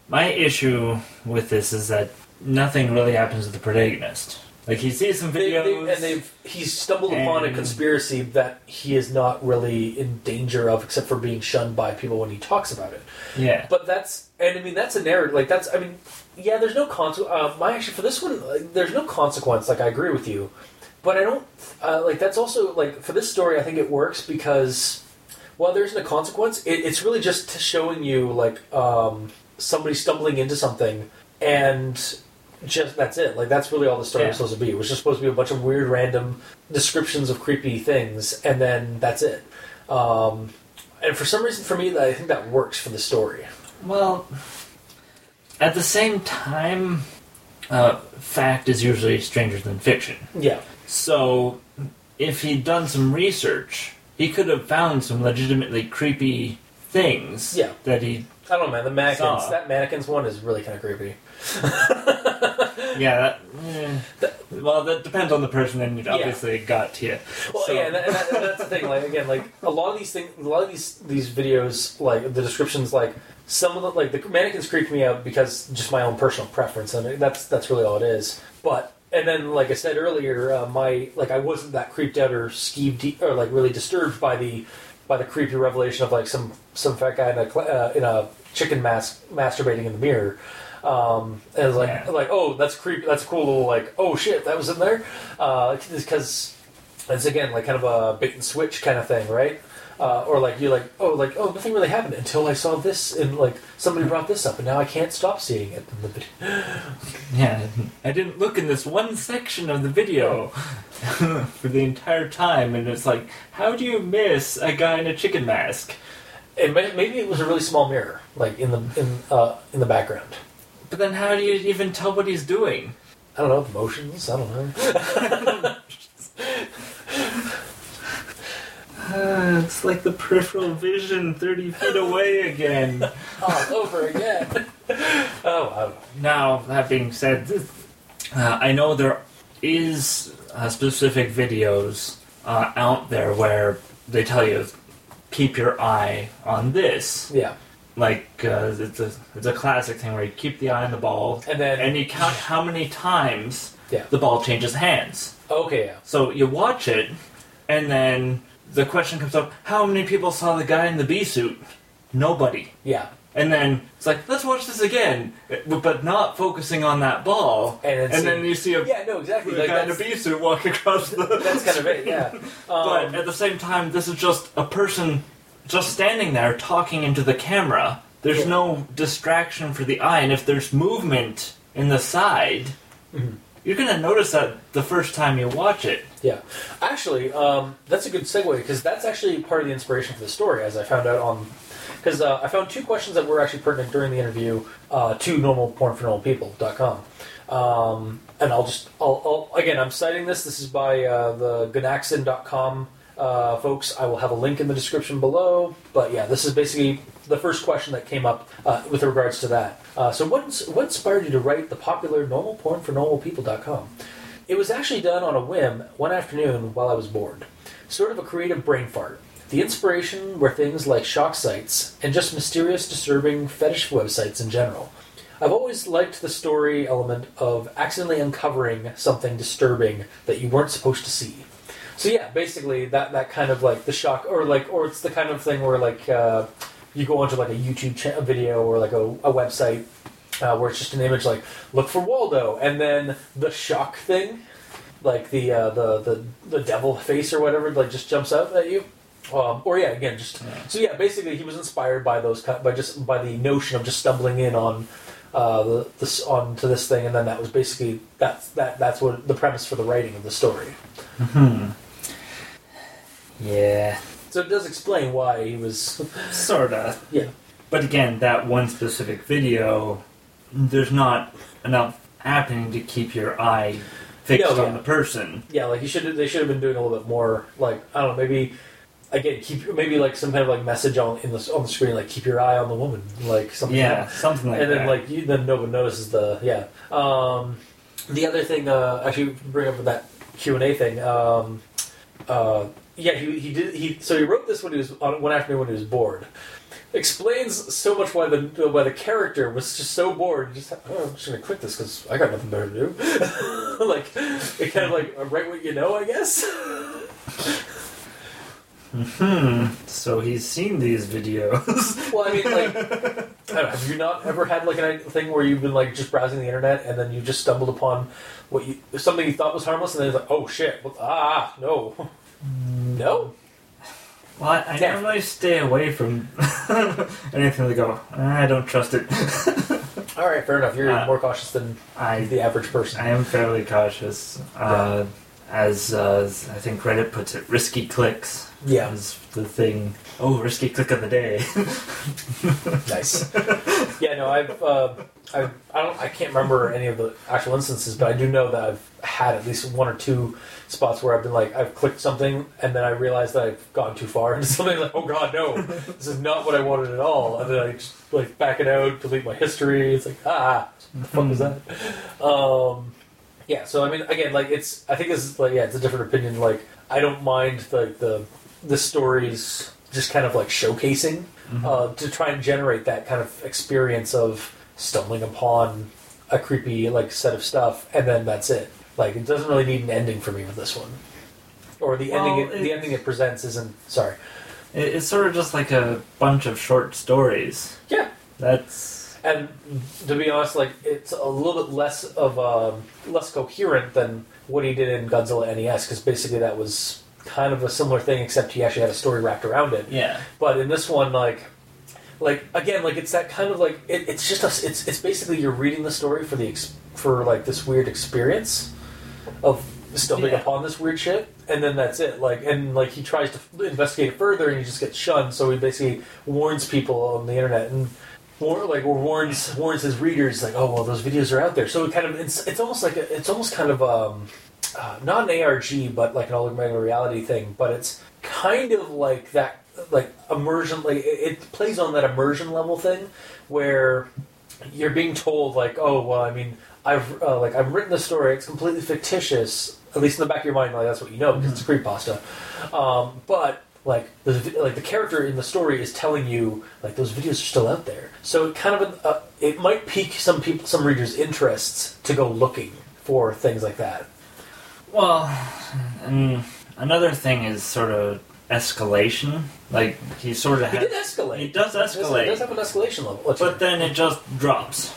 my issue with this is that nothing really happens to the protagonist. Like he sees some They, videos, they, and they've he's stumbled upon a And- conspiracy that he is not really in danger of, except for being shunned by people when he talks about it. yeah, But that's and I mean that's a narrative. Like that's I mean yeah, there's no consequence. Uh, my actually for this one, like, there's no consequence. Like I agree with you, but I don't uh, like that's also like for this story. I think it works because while there isn't a consequence, it, it's really just showing you like um, somebody stumbling into something and. Just that's it. Like that's really all the story Yeah. was supposed to be. It was just supposed to be a bunch of weird, random descriptions of creepy things, and then that's it. Um, and for some reason, for me, I think that works for the story. Well, at the same time, uh, fact is usually stranger than fiction. Yeah, So, if he'd done some research, he could have found some legitimately creepy things Yeah. that he. I don't know, man. The mannequins, Saw. that mannequins one is really kind of creepy. [LAUGHS] Yeah, that, eh. well, that depends on the person, and it obviously got to you. Well, So- yeah, and, that, and, and that's the thing. Like again, like a lot of these things, a lot of these these videos, like the descriptions, like some of the like the mannequins creep me out because just my own personal preference, and that's that's really all it is. But and then, like I said earlier, uh, my like I wasn't that creeped out or skeeved or like really disturbed by the by the creepy revelation of like some some fat guy in a uh, in a chicken mask masturbating in the mirror. Um, and like, Yeah. like, oh, that's creepy. That's cool little like, oh shit, that was in there. Because it's again like kind of a bait and switch kind of thing, right? Uh, or like you're like, oh, like oh, nothing really happened until I saw this, and like somebody brought this up, and now I can't stop seeing it in the video. [LAUGHS] Yeah, I didn't look in this one section of the video [LAUGHS] for the entire time, and it's like, how do you miss a guy in a chicken mask? And may- maybe it was a really small mirror, like in the in uh, in the background. But then, how do you even tell what he's doing? I don't know the motions. I don't know. Uh, it's like the peripheral vision 30 feet away again. [LAUGHS] oh, over again. [LAUGHS] oh, I. Now, that being said, this- uh, I know there is uh, specific videos uh, out there where they tell you keep your eye on this. Yeah. Like uh, it's a it's a classic thing where you keep the eye on the ball, And then and you count [LAUGHS] how many times Yeah. the ball changes hands. Okay, yeah. So you watch it, and then the question comes up: How many people saw the guy in the bee suit? Nobody. Yeah. And then it's like, let's watch this again, but not focusing on that ball. And then then you see a Yeah, no, exactly. Like, guy in a bee suit walk across the. [LAUGHS] that's kind of it, yeah. [LAUGHS] But Um, at the same time, this is just a person just standing there talking into the camera. There's Yeah. no distraction for the eye, and if there's movement in the side, Mm-hmm. you're gonna notice that the first time you watch it. Yeah, actually, um, that's a good segue because that's actually part of the inspiration for the story, as I found out on. Because uh, I found two questions that were actually pertinent during the interview uh, to normalpornfornormalpeople.com. Um, and I'll just, I'll, I'll, again, I'm citing this. This is by uh, the Gunaxin.com uh, folks. I will have a link in the description below. But yeah, this is basically the first question that came up uh, with regards to that. Uh, so, what, what inspired you to write the popular normalpornfornormalpeople.com? It was actually done on a whim one afternoon while I was bored. Sort of a creative brain fart. The inspiration were things like shock sites and just mysterious, disturbing fetish websites in general. I've always liked the story element of accidentally uncovering something disturbing that you weren't supposed to see. So yeah, basically that that kind of like the shock, or like, or it's the kind of thing where like uh, you go onto like a YouTube cha- video or like a, a website uh, where it's just an image like look for Waldo, and then the shock thing, like the uh, the the the devil face or whatever, like just jumps out at you. Um, or yeah, again, just so yeah. Basically, he was inspired by those by just by the notion of just stumbling in on uh, the this onto this thing, and then that was basically that's that that's what the premise for the writing of the story. Yeah, So it does explain why he was [LAUGHS] sorta. yeah But again, that one specific video, there's not enough happening to keep your eye fixed No, on the person. yeah like you should they should have been doing a little bit more like I don't know maybe. Again, keep maybe like some kind of like message on in the on the screen, like keep your eye on the woman, like something. Yeah, like something like that. and then like you, then no one notices the yeah. Um, the other thing, uh, actually, bring up with that Q and A thing. Um, uh, yeah, he, he did he so he wrote this when he was on one afternoon when he was bored. Explains so much why the why the character was just so bored. Just oh, I'm just gonna quit this because I got nothing better to do. [LAUGHS] like it kind of like write what you know, I guess. [LAUGHS] Hmm. So he's seen these videos. [LAUGHS] Well, I mean, like, [LAUGHS] I don't know, have you not ever had like a thing where you've been like just browsing the internet and then you just stumbled upon what you something you thought was harmless and then it's like, oh shit, what, ah, no, no, well, I, I normally stay away from [LAUGHS] anything that go. I don't trust it. all right, fair enough. You're Uh, more cautious than I the average person. I am fairly cautious. Uh, As uh, I think Reddit puts it, risky clicks Yeah, is the thing. Oh, risky click of the day. [LAUGHS] nice. [LAUGHS] yeah, no, I've, uh, I, I don't, I can't remember any of the actual instances, but I do know that I've had at least one or two spots where I've been like, I've clicked something and then I realized that I've gone too far [LAUGHS] into something. Like, oh god, no, this is not what I wanted at all. And then I just like back it out, delete my history. It's like, ah, what the fuck was that? Um, yeah. So I mean, again, like it's, I think this is like, yeah, it's a different opinion. Like, I don't mind like the the stories just kind of like showcasing uh, to try and generate that kind of experience of stumbling upon a creepy like set of stuff, and then that's it. Like it doesn't really need an ending for me with this one, or the Well, ending. It, it- the ending it presents isn't. Sorry. It- it's sort of just like a bunch of short stories. Yeah, That's and to be honest, like it's a little bit less of um, less coherent than what he did in Godzilla NES, because basically that was kind of a similar thing, except he actually had a story wrapped around it. yeah. But in this one, like, like again, like it's that kind of like it, it's just a, it's it's basically you're reading the story for the ex, for like this weird experience of stumbling Yeah. upon this weird shit, and then that's it. Like, and like he tries to investigate it further, and he just gets shunned. So he basically warns people on the internet and. War, like warns warns his readers like oh well those videos are out there. So it kind of it's it's almost like a, it's almost kind of um uh, not an ARG but like an augmented reality thing but it's kind of like that like immersion like it, it plays on that immersion level thing where you're being told like oh well i mean i've uh, like i've written the story it's completely fictitious at least in the back of your mind like that's what you know because it's creepypasta. Um, but like the like the character in the story is telling you like those videos are still out there. So it kind of uh, it might pique some people, some readers' interests to go looking for things like that. Well, and another thing is sort of escalation. Like he sort of He has, did escalate. He does It does- escalate. It does have an escalation level. What's but then it just drops.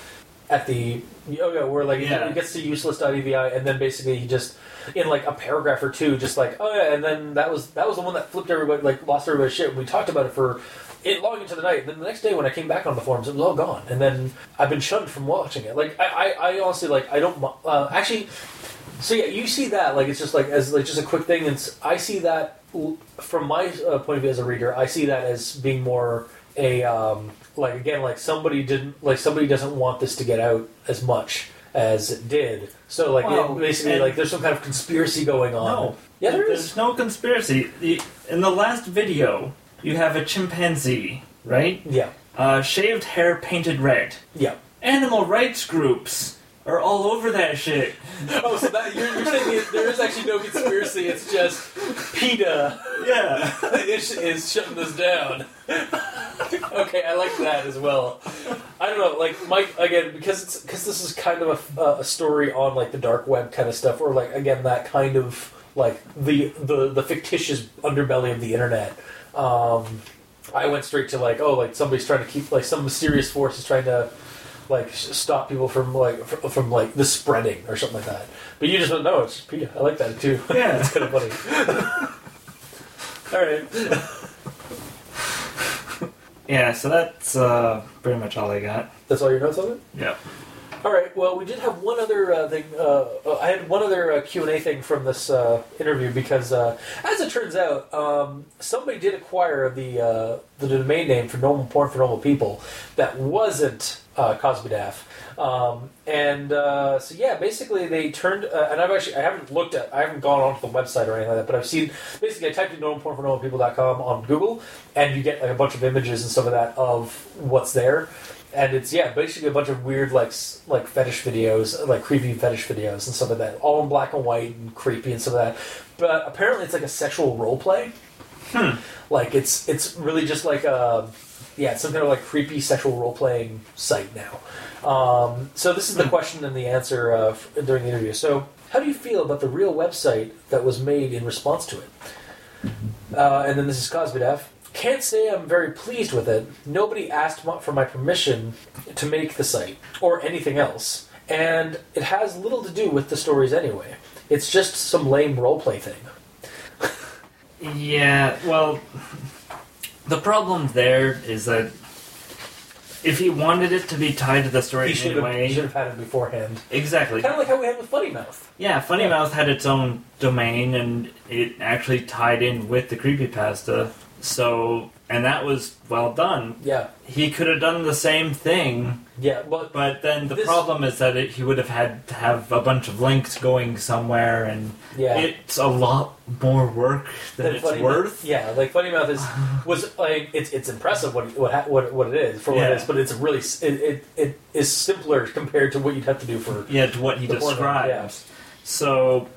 at the oh yeah, where like Yeah. he gets to useless.evi and then basically he just in like a paragraph or two just like oh yeah and then that was that was the one that flipped everybody like lost everybody's shit. We talked about it for it long into the night. Then the next day when I came back on the forums, it was all gone. And then I've been shunned from watching it. Like I, I, I honestly like I don't uh, actually. So yeah, you see that like it's just like as like just a quick thing. And I see that from my uh, point of view as a reader. I see that as being more a um, like again like somebody didn't like somebody doesn't want this to get out as much as it did. So like Well, it, basically like there's some kind of conspiracy going on. No. yeah, there There's is. no conspiracy. In the last video, you have a chimpanzee, right? Yeah, Uh, shaved hair painted red. yeah. Animal rights groups are all over that shit. [LAUGHS] Oh, so that you're, you're saying there is actually no conspiracy. It's just PETA Yeah. [LAUGHS] is, is shutting this down. okay, I like that as well. I don't know, like Mike again because it's because this is kind of a, a story on like the dark web kind of stuff, or like again that kind of like the the the fictitious underbelly of the internet. Um, I went straight to like oh like somebody's trying to keep like some mysterious force is trying to like stop people from like fr- from like the spreading or something like that. But you just don't know it's PETA. I like that too. Yeah. [LAUGHS] it's kind of funny. [LAUGHS] All right. Yeah, so that's uh, pretty much all I got. That's all your notes on it. Yep. All right. Well, we did have one other uh, thing. Uh, uh, I had one other uh, Q and A thing from this uh, interview because, uh, as it turns out, um, somebody did acquire the uh, the domain name for normal porn for normal people that wasn't uh, Cosbydaf. Um, and uh, so yeah, basically they turned. Uh, and I've actually I haven't looked at I haven't gone onto the website or anything like that, but I've seen basically I typed in normal porn for normal people.com on Google, and you get like a bunch of images and stuff like that of what's there and it's yeah, basically a bunch of weird like like fetish videos, like creepy fetish videos and stuff like that, all in black and white and creepy and stuff like that. But apparently, it's like a sexual role play. Hmm. Like it's it's really just like a yeah, it's some kind of like creepy sexual role playing site now. Um, so this is the question and the answer uh, during the interview. So how do you feel about the real website that was made in response to it? Uh, and then this is Cosbydaf. Can't say I'm very pleased with it. Nobody asked for my permission to make the site or anything else, and it has little to do with the stories anyway. It's just some lame roleplay thing. [LAUGHS] Yeah, well, the problem there is that if he wanted it to be tied to the story He should have, anyway, he should have had it beforehand. exactly. Kind of like how we had with Funny Mouth. Yeah, Funny. Mouth had its own domain, and it actually tied in with the creepypasta. So, and that was well done. Yeah, He could have done the same thing, yeah, but but then the This- problem is that it, he would have had to have a bunch of links going somewhere, and yeah. it's a lot more work than Than it's Funny worth. Mouth, yeah, like Funny Mouth is was like it's it's impressive what what what, what it is for what Yeah. it is, but it's really it, it it is simpler [LAUGHS] compared to what you'd have to do for Yeah, to what he describes. yeah. So,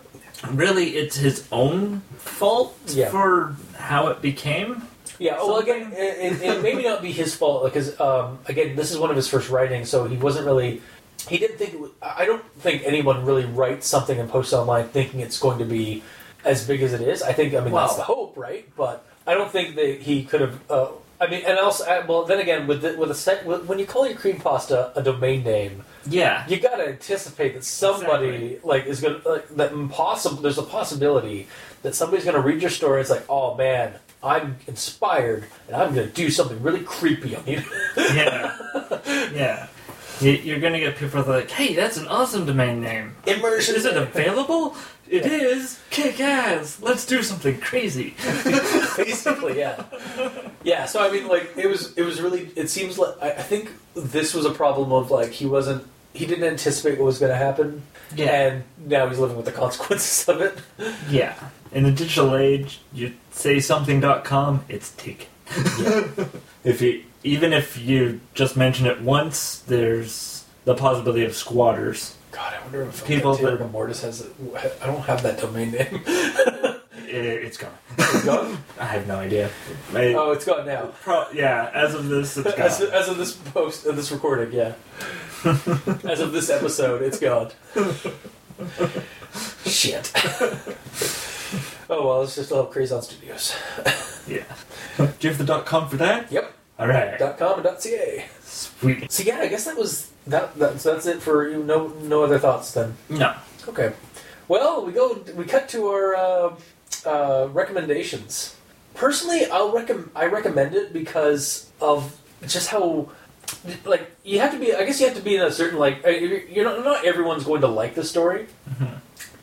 really, it's his own fault Yeah. for how it became. Yeah, well, again, it, it, it maybe not be his fault because, um, again, this is one of his first writings, so he wasn't really. He didn't think. Was, I don't think anyone really writes something and posts online thinking it's going to be as big as it is. I think. I mean, that's the hope, right? But I don't think that he could have. Uh, I mean, and also, uh, well, then again, with the, with a set, when you call your cream pasta a domain name, Yeah. you got to anticipate that somebody like is going to like, that impossible. There's a possibility that somebody's going to read your story. It's like, oh man, I'm inspired, and I'm going to do something really creepy on you. [LAUGHS] Yeah. yeah. You- You're gonna get people that are like, hey, that's an awesome domain name. Immersion. Is it available? It is. Kick ass. Let's do something crazy. [LAUGHS] Basically, yeah, yeah. So I mean, like, it was it was really. It seems like I, I think this was a problem of like he wasn't. He didn't anticipate what was going to happen, Yeah. and now he's living with the consequences of it. [LAUGHS] Yeah. In the digital age, you say something.com, it's taken. [LAUGHS] if you even if you just mention it once, there's the possibility of squatters. God, I wonder if People Taylor that- Mortis has. it. I don't have that domain name. [LAUGHS] it's gone. It's gone. [LAUGHS] I have no idea. I- oh, it's gone now. pro- yeah, as of this, it's [LAUGHS] As, gone. as of this post, of this recording, yeah. [LAUGHS] as of this episode, it's gone. Shit. oh well, it's just all Crazon Studios. Yeah. Do you have the dot com for that? Yep. All right. Dot com and dot ca. Sweet. So yeah, I guess that was that. that so that's it for you. No, no other thoughts then. No. Okay. Well, we go. We cut to our uh, uh, recommendations. Personally, I'll recommend. I recommend it because of just how. Like you have to be. I guess you have to be in a certain like. uh, You're not. Not everyone's going to like the story,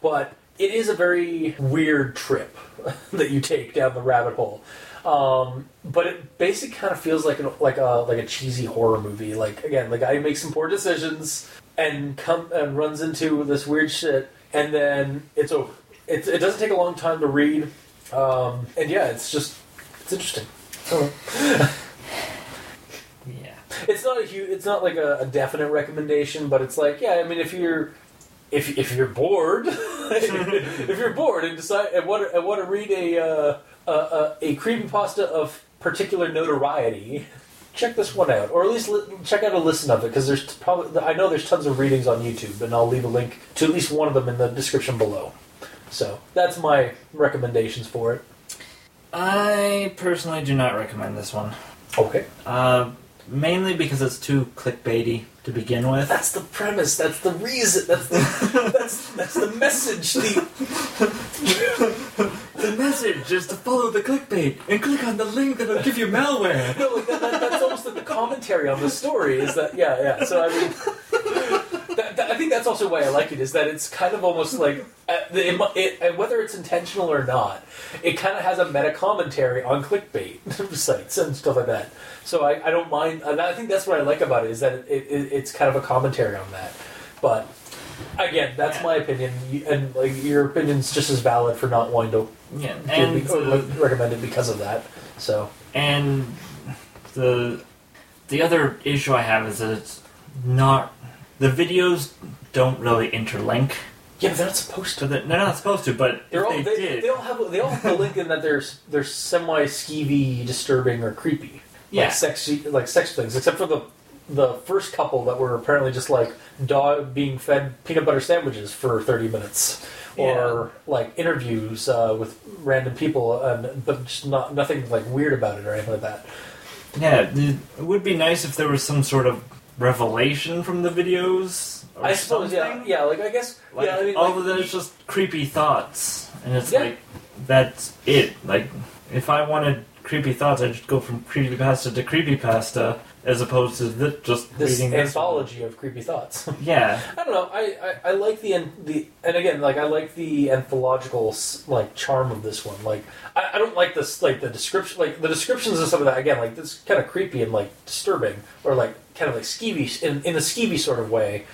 but it is a very weird trip [LAUGHS] that you take down the rabbit hole. Um, but it basically kind of feels like an, like a like a cheesy horror movie. Like again, the guy makes some poor decisions and come and runs into this weird shit, and then it's over. It, it doesn't take a long time to read, um, and yeah, it's just it's interesting. [LAUGHS] Yeah. It's not a huge. It's not like a, a definite recommendation, but it's like yeah. I mean, if you're if, if you're bored, [LAUGHS] if you're bored and decide and want to, and want to read a uh, a, a a creepypasta of particular notoriety, check this one out, or at least li- check out a listen of it because there's probably I know there's tons of readings on YouTube, and I'll leave a link to at least one of them in the description below. So that's my recommendations for it. I personally do not recommend this one. Okay, Uh, mainly because it's too clickbaity to begin with. that's the premise. That's the reason. That's the [LAUGHS] that's that's the message. The The message is to follow the clickbait and click on the link that'll give you malware. No, that, that, that's almost the commentary on the story. Is that yeah, yeah. So I mean, that, that- I think that's also why I like it. Is that it's kind of almost like uh, the, it, it, and whether it's intentional or not, it kind of has a meta commentary on clickbait [LAUGHS] sites and stuff like that. So I, I don't mind. And I think that's what I like about it is that it, it, it's kind of a commentary on that. But again, that's Yeah. my opinion, and like your opinion's just as valid for not wanting to Yeah, and or uh, recommend it because of that. So and the the other issue I have is that it's not the videos don't really interlink. yeah, but they're not supposed to. They're not supposed to, but They're if all, they, they, did, they all have they all have the link in that they're they're semi skeevy, disturbing, or creepy. Yeah. like sex like sex things, except for the the first couple that were apparently just like dog being fed peanut butter sandwiches for thirty minutes, or like interviews uh, with random people, and but just not nothing like weird about it or anything like that. yeah, it would be nice if there was some sort of revelation from the videos. Or I suppose, yeah, something. yeah. Like I guess, Like, yeah. I mean, all like, of that is just creepy thoughts, and it's Yeah. like that's it. Like, if I wanted creepy thoughts, I'd just go from creepy pasta to creepy pasta, as opposed to this, just this reading this anthology of creepy thoughts. [LAUGHS] Yeah, I don't know. I, I, I like the an- the and again like I like the anthological s- like charm of this one. Like I, I don't like this like the description like the descriptions of some of that again like this kind of creepy and like disturbing or like kind of like skeevy in in a skeevy sort of way.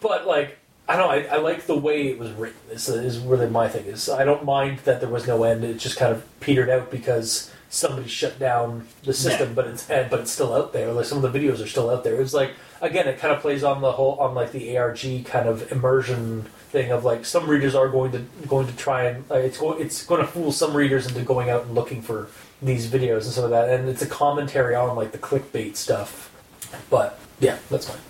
But like I don't know. I, I like the way it was written. Is is really my thing. Is I don't mind that there was no end. It just kind of petered out because somebody shut down the system, Yeah. but it's but it's still out there. Like some of the videos are still out there. It was like again, it kind of plays on the whole on like the ARG kind of immersion thing of like some readers are going to going to try and uh, it's going it's going to fool some readers into going out and looking for these videos and some of that, and it's a commentary on like the clickbait stuff. But yeah, that's fine.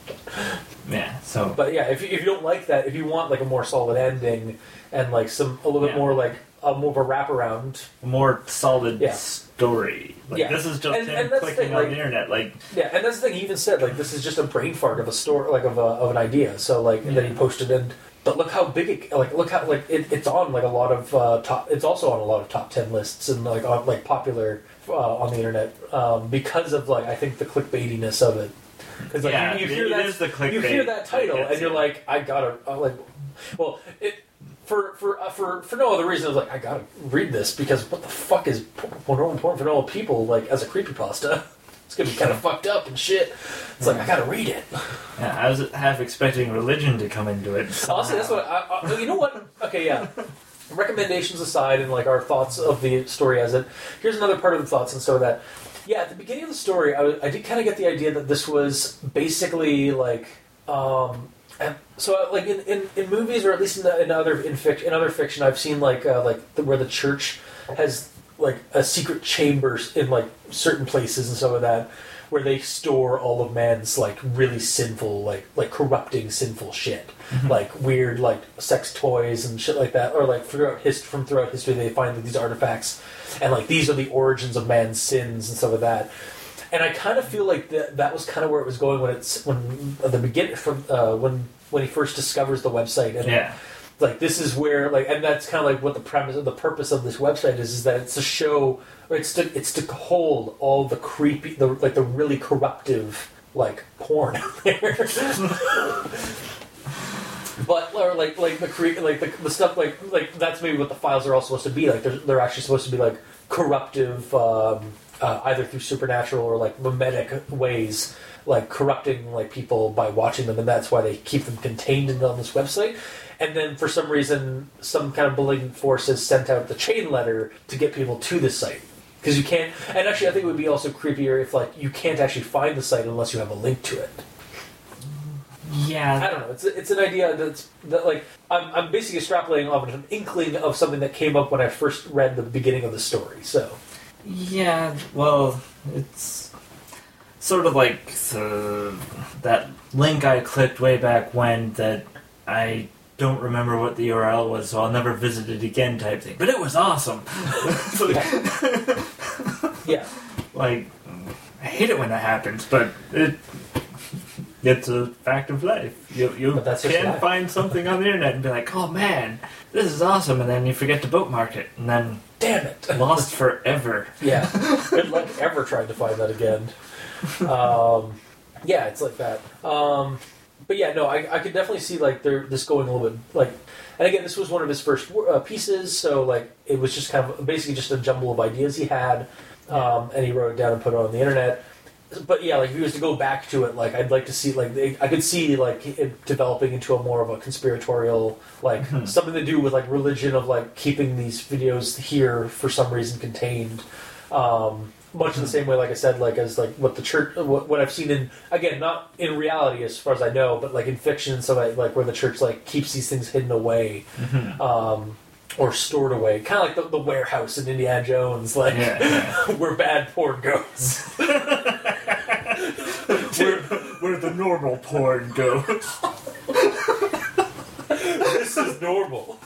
yeah. So But yeah, if you, if you don't like that, if you want like a more solid ending and like some a little bit Yeah. more like a more of a wraparound, a more solid Yeah. story. Like Yeah. this is just And- him and that's the clicking thing, on like- the internet. Like yeah. And that's the thing he even said like this is just a brain fart of a story, like of a, of an idea. So like and then he posted and but look how big it like look how like it, it's on like a lot of uh, top. It's also on a lot of top ten lists and like on like popular uh, on the internet um, because of like I think the clickbaitiness of it. Because like yeah, you, you hear it that is the clickbait. you hear that title and you're like, I gotta uh, like, well, it for for uh, for for no other reason. I was like, I gotta read this because what the fuck is p- more important for normal people like as a creepypasta? [LAUGHS] It's gonna be kind of fucked up and shit. It's like I gotta read it. [LAUGHS] yeah, I was half expecting religion to come into it. Honestly, that's what I, I, you know. What? Okay, yeah. [LAUGHS] Recommendations aside, and like our thoughts of the story as it. Here's another part of the thoughts, and so that, yeah, at the beginning of the story, I, I did kind of get the idea that this was basically like um, so, like in, in, in movies, or at least in, the, in other in, fic, in other fiction, I've seen like uh, like the, where the church has like a secret chambers in like certain places and stuff like that, where they store all of man's like really sinful, like like corrupting sinful shit, [LAUGHS] like weird like sex toys and shit like that, or like throughout his from throughout history they find these artifacts, and like these are the origins of man's sins and stuff like that. And I kind of feel like that that was kind of where it was going when it's when at the beginning from uh, when when he first discovers the website and Yeah. like this is where like and that's kind of like what the premise of the purpose of this website is is that it's to show or it's to it's to hold all the creepy the like the really corruptive like porn out there [LAUGHS] [LAUGHS] but or like like the cre- like the, the stuff like like that's maybe what the files are all supposed to be like they're, they're actually supposed to be like corruptive um, uh, either through supernatural or like mimetic ways like corrupting like people by watching them and that's why they keep them contained in, on this website. And then for some reason some kind of malignant force has sent out the chain letter to get people to this site. Because you can't and actually i think it would be also creepier if like you can't actually find the site unless you have a link to it Yeah. I don't know. It's it's an idea that's that like I'm I'm basically extrapolating off of an inkling of something that came up when I first read the beginning of the story. So Yeah, well, it's sort of like uh, that link I clicked way back when that I don't remember what the URL was, so I'll never visit it again type thing. But it was awesome. [LAUGHS] yeah, [LAUGHS] like, I hate it when that happens, but it. It's a fact of life. You, you can find something on the internet and be like, "Oh man, this is awesome," and then you forget to bookmark it, and then damn it. [LAUGHS] lost forever. Yeah, good luck ever trying to find that again. Um, yeah, it's like that. Um, but yeah, no, I, I could definitely see like there this going a little bit like, and again, this was one of his first uh, pieces, so like it was just kind of basically just a jumble of ideas he had, um, and he wrote it down and put it on the internet. But yeah, like if he was to go back to it, like I'd like to see like they, I could see like it developing into a more of a conspiratorial like Mhm. something to do with like religion of like keeping these videos here for some reason contained. Um, much in the same way, like I said, like as like what the church, what, what I've seen in again, not in reality as far as I know, but like in fiction and stuff like, like where the church like keeps these things hidden away. Um, or stored away, kind of like the, the warehouse in Indiana Jones, like Yeah, yeah. [LAUGHS] where bad porn goes. [LAUGHS] where, where the normal porn goes. this is normal.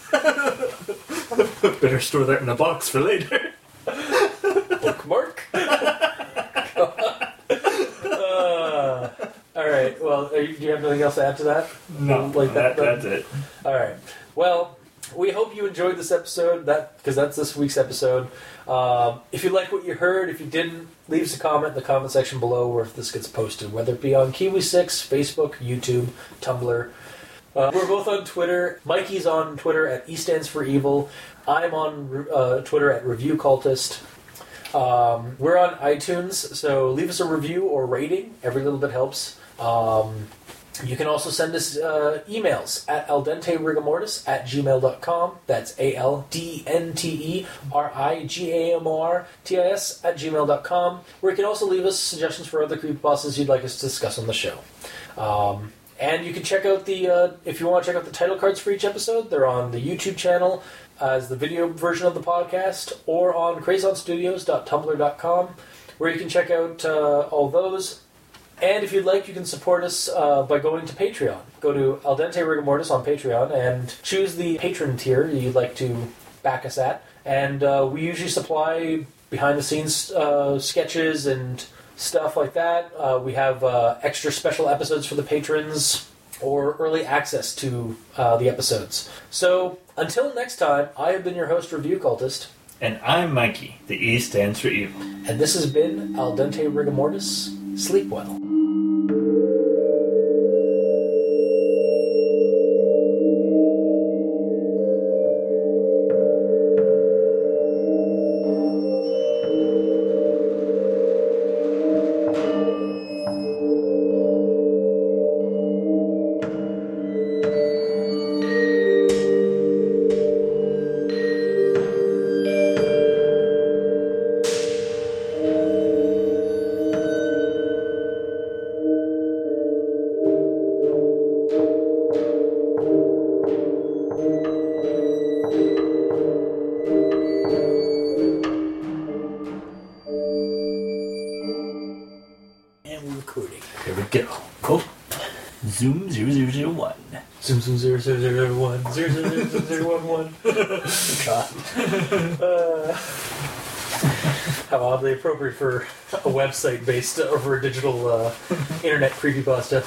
Better store that in a box for later. Bookmark. [LAUGHS] uh, all right. Well, you, do you have anything else to add to that? No, Like that- that, that's it. All right. Well, we hope you enjoyed this episode. That because that's this week's episode. Um, if you like what you heard, if you didn't, leave us a comment in the comment section below where if this gets posted, whether it be on Kiwi Six, Facebook, YouTube, Tumblr. Uh, we're both on Twitter. Mikey's on Twitter at E stands for evil. I'm on uh, Twitter at Review Cultist. Um, we're on iTunes, so leave us a review or rating. Every little bit helps. Um, you can also send us uh, emails at aldenterigamortis at gmail.com. That's A L D N T E R I G A M O R T I S at gmail.com, where you can also leave us suggestions for other creepypastas you'd like us to discuss on the show. Um, and you can check out the, uh, if you want to check out the title cards for each episode, they're on the YouTube channel as the video version of the podcast or on crazonstudios.tumblr.com, where you can check out uh, all those. And if you'd like, you can support us uh, by going to Patreon. Go to Al Dente Rigamortis on Patreon and choose the patron tier you'd like to back us at. And uh, we usually supply behind the scenes uh, sketches and stuff like that. Uh, we have uh, extra special episodes for the patrons or early access to uh, the episodes. So until next time, I have been your host, Review Cultist, And I'm Mikey. The E stands for evil. and this has been Al Dente Rigamortis. Sleep well. Uh, [LAUGHS] how oddly appropriate for a website based over a digital uh, internet creepypasta.